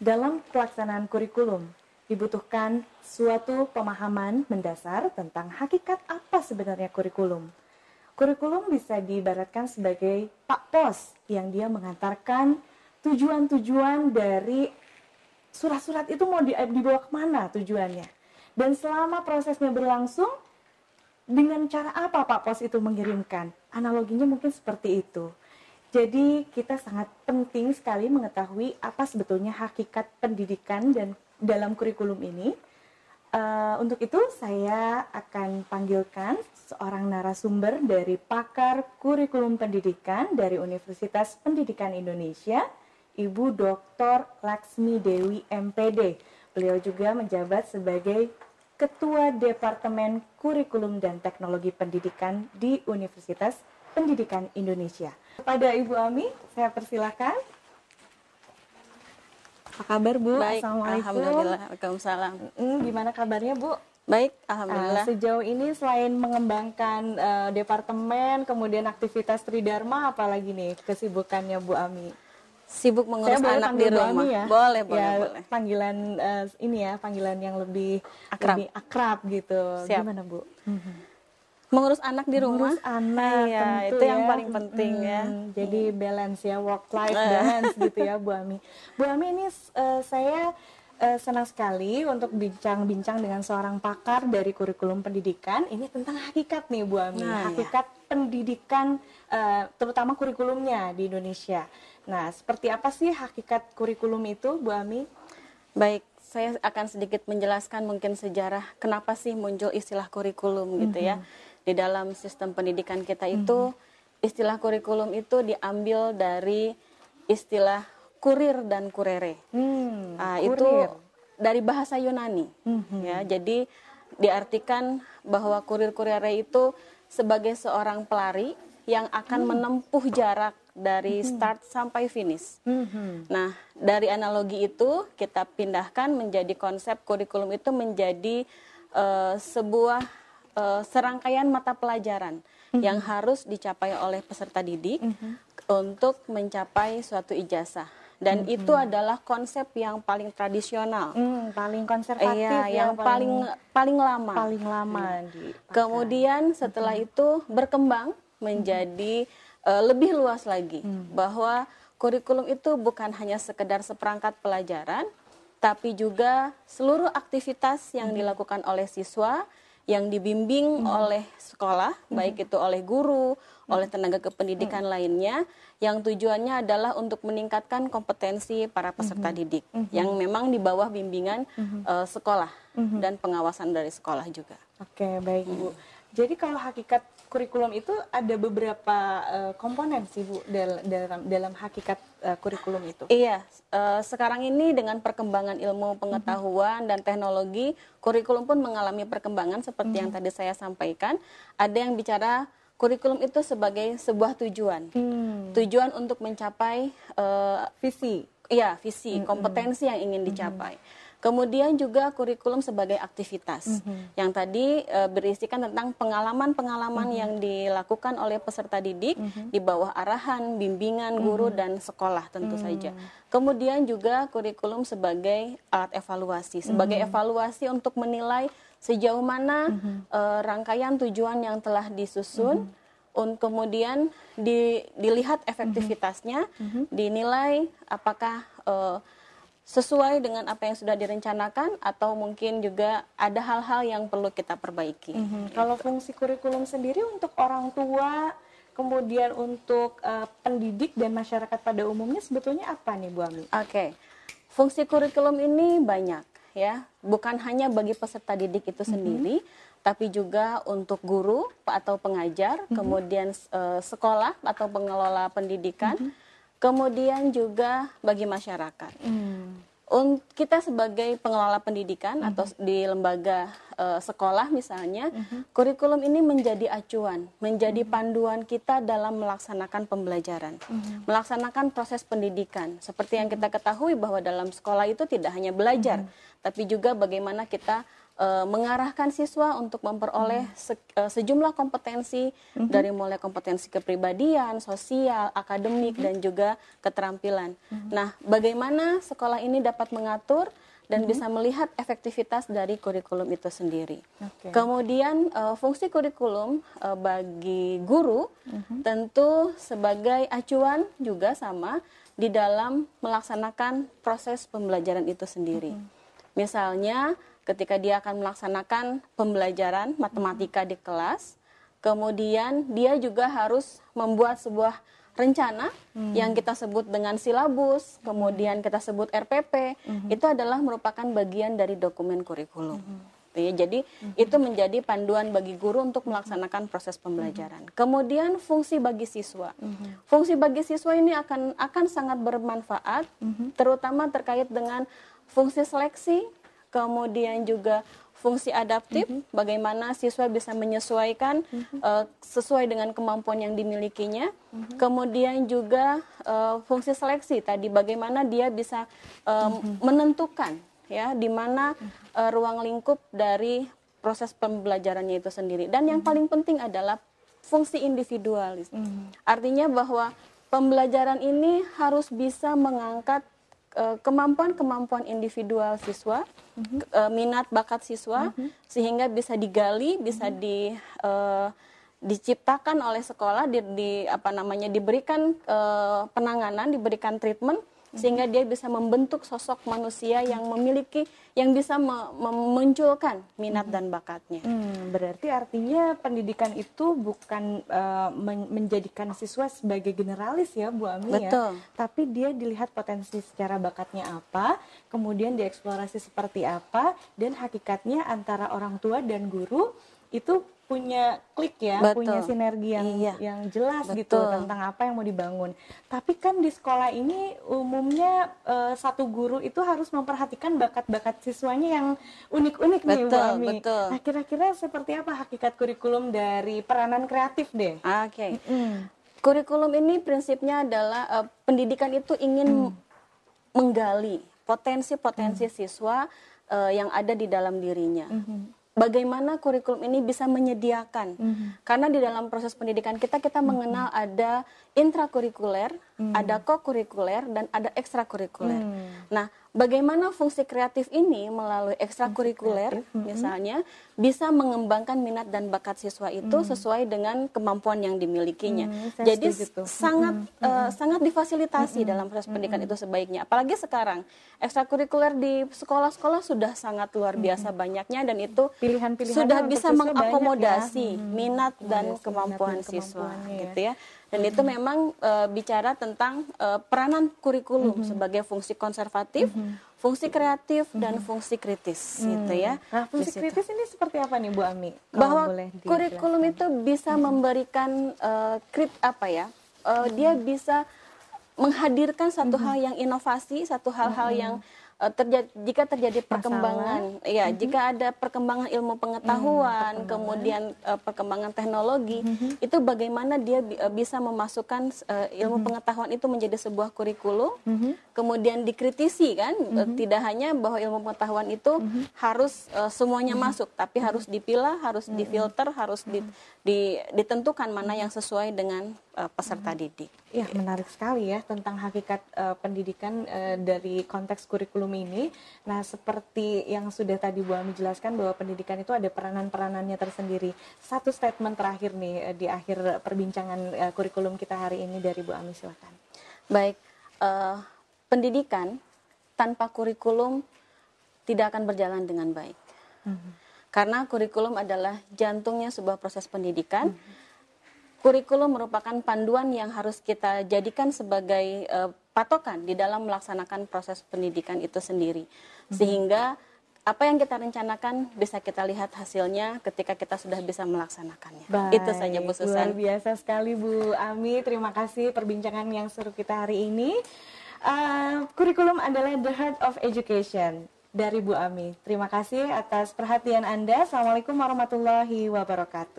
Dalam pelaksanaan kurikulum, dibutuhkan suatu pemahaman mendasar tentang hakikat apa sebenarnya kurikulum. Kurikulum bisa diibaratkan sebagai pak pos yang dia mengantarkan tujuan-tujuan dari surat-surat itu mau dibawa ke mana tujuannya. Dan selama prosesnya berlangsung, dengan cara apa Pak Pos itu mengirimkan? Analoginya mungkin seperti itu. Jadi kita sangat penting sekali mengetahui apa sebetulnya hakikat pendidikan dan dalam kurikulum ini. Uh, untuk itu saya akan panggilkan seorang narasumber dari pakar kurikulum pendidikan dari Universitas Pendidikan Indonesia, Ibu Dr. Laksmi Dewi MPD. Beliau juga menjabat sebagai Ketua Departemen Kurikulum dan Teknologi Pendidikan di Universitas Indonesia. Kepada Ibu Ami, saya persilahkan. Apa kabar Bu? Baik, Assalamualaikum. Alhamdulillah. Waalaikumsalam. Hmm, gimana kabarnya Bu? Baik, alhamdulillah. Uh, sejauh ini selain mengembangkan uh, departemen, kemudian aktivitas Tridharma, apalagi nih kesibukannya Bu Ami? Sibuk mengurus Saya anak di rumah. ya? Boleh, boleh, ya, boleh. Panggilan uh, ini ya, panggilan yang lebih akrab, lebih akrab gitu. Siap. Gimana Bu? Mm-hmm mengurus anak di rumah? mengurus anak ya, tentu itu ya. yang paling penting hmm, ya jadi balance ya work life balance gitu ya Bu Ami. Bu Ami ini uh, saya uh, senang sekali untuk bincang-bincang dengan seorang pakar dari kurikulum pendidikan. Ini tentang hakikat nih Bu Ami. Nah, ya. hakikat ya. pendidikan uh, terutama kurikulumnya di Indonesia. Nah seperti apa sih hakikat kurikulum itu Bu Ami? Baik saya akan sedikit menjelaskan mungkin sejarah kenapa sih muncul istilah kurikulum gitu mm -hmm. ya di dalam sistem pendidikan kita itu hmm. istilah kurikulum itu diambil dari istilah kurir dan kurere. Hmm, nah, itu dari bahasa Yunani. Hmm. Ya, jadi diartikan bahwa kurir kurere itu sebagai seorang pelari yang akan hmm. menempuh jarak dari hmm. start sampai finish. Hmm. Nah, dari analogi itu kita pindahkan menjadi konsep kurikulum itu menjadi uh, sebuah uh, serangkaian mata pelajaran mm-hmm. yang harus dicapai oleh peserta didik mm-hmm. untuk mencapai suatu ijazah dan mm-hmm. itu adalah konsep yang paling tradisional, mm, paling konservatif, iya, ya, yang paling paling lama, paling lama. Hmm. Di Kemudian setelah mm-hmm. itu berkembang menjadi mm-hmm. uh, lebih luas lagi mm-hmm. bahwa kurikulum itu bukan hanya sekedar seperangkat pelajaran, tapi juga seluruh aktivitas yang mm-hmm. dilakukan oleh siswa yang dibimbing hmm. oleh sekolah, hmm. baik itu oleh guru, hmm. oleh tenaga kependidikan hmm. lainnya, yang tujuannya adalah untuk meningkatkan kompetensi para peserta hmm. didik, hmm. yang memang di bawah bimbingan hmm. uh, sekolah hmm. dan pengawasan dari sekolah juga. Oke, baik Bu. Jadi kalau hakikat kurikulum itu ada beberapa uh, komponen sih Bu dalam dalam, dalam hakikat uh, kurikulum itu. Iya, uh, sekarang ini dengan perkembangan ilmu pengetahuan mm -hmm. dan teknologi, kurikulum pun mengalami perkembangan seperti mm -hmm. yang tadi saya sampaikan. Ada yang bicara kurikulum itu sebagai sebuah tujuan, mm. tujuan untuk mencapai uh, visi. Iya, visi, mm -hmm. kompetensi yang ingin dicapai. Mm -hmm. Kemudian juga kurikulum sebagai aktivitas mm -hmm. yang tadi e, berisikan tentang pengalaman-pengalaman mm -hmm. yang dilakukan oleh peserta didik mm -hmm. di bawah arahan, bimbingan guru mm -hmm. dan sekolah tentu mm -hmm. saja. Kemudian juga kurikulum sebagai alat evaluasi, sebagai mm -hmm. evaluasi untuk menilai sejauh mana mm -hmm. e, rangkaian tujuan yang telah disusun mm -hmm untuk kemudian di, dilihat efektivitasnya, mm -hmm. dinilai apakah uh, sesuai dengan apa yang sudah direncanakan atau mungkin juga ada hal-hal yang perlu kita perbaiki. Mm -hmm. Kalau fungsi kurikulum sendiri untuk orang tua, kemudian untuk uh, pendidik dan masyarakat pada umumnya sebetulnya apa nih Bu Ami? Oke, okay. fungsi kurikulum ini banyak ya, bukan hanya bagi peserta didik itu mm-hmm. sendiri, tapi juga untuk guru atau pengajar, mm -hmm. kemudian uh, sekolah atau pengelola pendidikan. Mm -hmm kemudian juga bagi masyarakat. Hmm. kita sebagai pengelola pendidikan -hmm. atau di lembaga uh, sekolah misalnya, -hmm. kurikulum ini menjadi acuan, menjadi -hmm. panduan kita dalam melaksanakan pembelajaran, -hmm. melaksanakan proses pendidikan. Seperti yang kita ketahui bahwa dalam sekolah itu tidak hanya belajar, -hmm. tapi juga bagaimana kita uh, mengarahkan siswa untuk memperoleh hmm. se, uh, sejumlah kompetensi hmm. dari mulai kompetensi kepribadian, sosial, akademik hmm. dan juga keterampilan. Hmm. Nah, bagaimana sekolah ini dapat mengatur dan hmm. bisa melihat efektivitas dari kurikulum itu sendiri. Okay. Kemudian uh, fungsi kurikulum uh, bagi guru hmm. tentu sebagai acuan juga sama di dalam melaksanakan proses pembelajaran itu sendiri. Mm -hmm. Misalnya, ketika dia akan melaksanakan pembelajaran matematika di kelas, kemudian dia juga harus membuat sebuah rencana hmm. yang kita sebut dengan silabus, kemudian kita sebut RPP, hmm. itu adalah merupakan bagian dari dokumen kurikulum. Hmm gitu ya. Jadi mm-hmm. itu menjadi panduan bagi guru untuk melaksanakan proses pembelajaran. Mm-hmm. Kemudian fungsi bagi siswa. Mm-hmm. Fungsi bagi siswa ini akan akan sangat bermanfaat mm-hmm. terutama terkait dengan fungsi seleksi, kemudian juga fungsi adaptif, mm-hmm. bagaimana siswa bisa menyesuaikan mm-hmm. uh, sesuai dengan kemampuan yang dimilikinya. Mm-hmm. Kemudian juga uh, fungsi seleksi tadi, bagaimana dia bisa uh, mm-hmm. menentukan ya di mana uh, ruang lingkup dari proses pembelajarannya itu sendiri. Dan yang paling penting adalah fungsi individualis. Mm. Artinya bahwa pembelajaran ini harus bisa mengangkat kemampuan-kemampuan individual siswa, mm-hmm. uh, minat bakat siswa, mm-hmm. sehingga bisa digali, bisa mm-hmm. di uh, diciptakan oleh sekolah, di, di apa namanya diberikan uh, penanganan, diberikan treatment sehingga dia bisa membentuk sosok manusia yang memiliki yang bisa me memunculkan minat hmm. dan bakatnya. Hmm, berarti artinya pendidikan itu bukan uh, men menjadikan siswa sebagai generalis ya Bu Ami ya. Betul. ya, tapi dia dilihat potensi secara bakatnya apa, kemudian dieksplorasi seperti apa dan hakikatnya antara orang tua dan guru itu punya klik ya, Betul. punya sinergi yang iya. yang jelas gitu Betul. gitu tentang apa yang mau dibangun. Tapi kan di sekolah ini umumnya uh, satu guru itu harus memperhatikan bakat-bakat siswanya yang unik-unik nih Bu Ami. Betul. Nah, kira-kira seperti apa hakikat kurikulum dari peranan kreatif deh? Oke. Okay. Mm. Kurikulum ini prinsipnya adalah uh, pendidikan itu ingin mm. menggali potensi-potensi mm. siswa uh, yang ada di dalam dirinya. Mm -hmm bagaimana kurikulum ini bisa menyediakan. Mm -hmm. Karena di dalam proses pendidikan kita kita mm -hmm. mengenal ada intrakurikuler, mm. ada kokurikuler dan ada ekstrakurikuler. Mm. Nah, bagaimana fungsi kreatif ini melalui ekstrakurikuler mm-hmm. misalnya bisa mengembangkan minat dan bakat siswa itu mm. sesuai dengan kemampuan yang dimilikinya. Mm, Jadi gitu. sangat mm-hmm. uh, sangat difasilitasi mm-hmm. dalam proses pendidikan mm-hmm. itu sebaiknya. Apalagi sekarang ekstrakurikuler di sekolah-sekolah sudah sangat luar biasa mm-hmm. banyaknya dan itu pilihan-pilihan sudah bisa mengakomodasi ya. minat dan kemampuan minat dan siswa ya. gitu ya dan itu memang uh, bicara tentang uh, peranan kurikulum mm -hmm. sebagai fungsi konservatif, mm -hmm. fungsi kreatif mm -hmm. dan fungsi kritis, mm. gitu ya. Nah, fungsi kritis ini seperti apa nih Bu Ami? Bahwa boleh kurikulum itu bisa mm -hmm. memberikan uh, krit apa ya? Uh, mm -hmm. Dia bisa menghadirkan satu mm -hmm. hal yang inovasi, satu hal-hal mm -hmm. yang terjadi jika terjadi perkembangan ya mm-hmm. jika ada perkembangan ilmu pengetahuan mm, kemudian uh, perkembangan teknologi mm-hmm. itu bagaimana dia bi- uh, bisa memasukkan uh, ilmu mm-hmm. pengetahuan itu menjadi sebuah kurikulum mm-hmm. kemudian dikritisi kan mm-hmm. tidak hanya bahwa ilmu pengetahuan itu mm-hmm. harus uh, semuanya mm-hmm. masuk tapi mm-hmm. harus dipilah harus mm-hmm. difilter harus di, di, ditentukan mana yang sesuai dengan uh, peserta didik Ya, menarik sekali ya tentang hakikat uh, pendidikan uh, dari konteks kurikulum ini. Nah, seperti yang sudah tadi Bu Ami jelaskan bahwa pendidikan itu ada peranan-peranannya tersendiri. Satu statement terakhir nih uh, di akhir perbincangan uh, kurikulum kita hari ini dari Bu Ami silakan. Baik, uh, pendidikan tanpa kurikulum tidak akan berjalan dengan baik. Mm -hmm. Karena kurikulum adalah jantungnya sebuah proses pendidikan. Mm -hmm kurikulum merupakan panduan yang harus kita jadikan sebagai uh, patokan di dalam melaksanakan proses pendidikan itu sendiri. Hmm. Sehingga apa yang kita rencanakan bisa kita lihat hasilnya ketika kita sudah bisa melaksanakannya. Baik, itu saja Bu Susan. Luar biasa sekali Bu Ami. Terima kasih perbincangan yang seru kita hari ini. Uh, kurikulum adalah the heart of education dari Bu Ami. Terima kasih atas perhatian Anda. Assalamualaikum warahmatullahi wabarakatuh.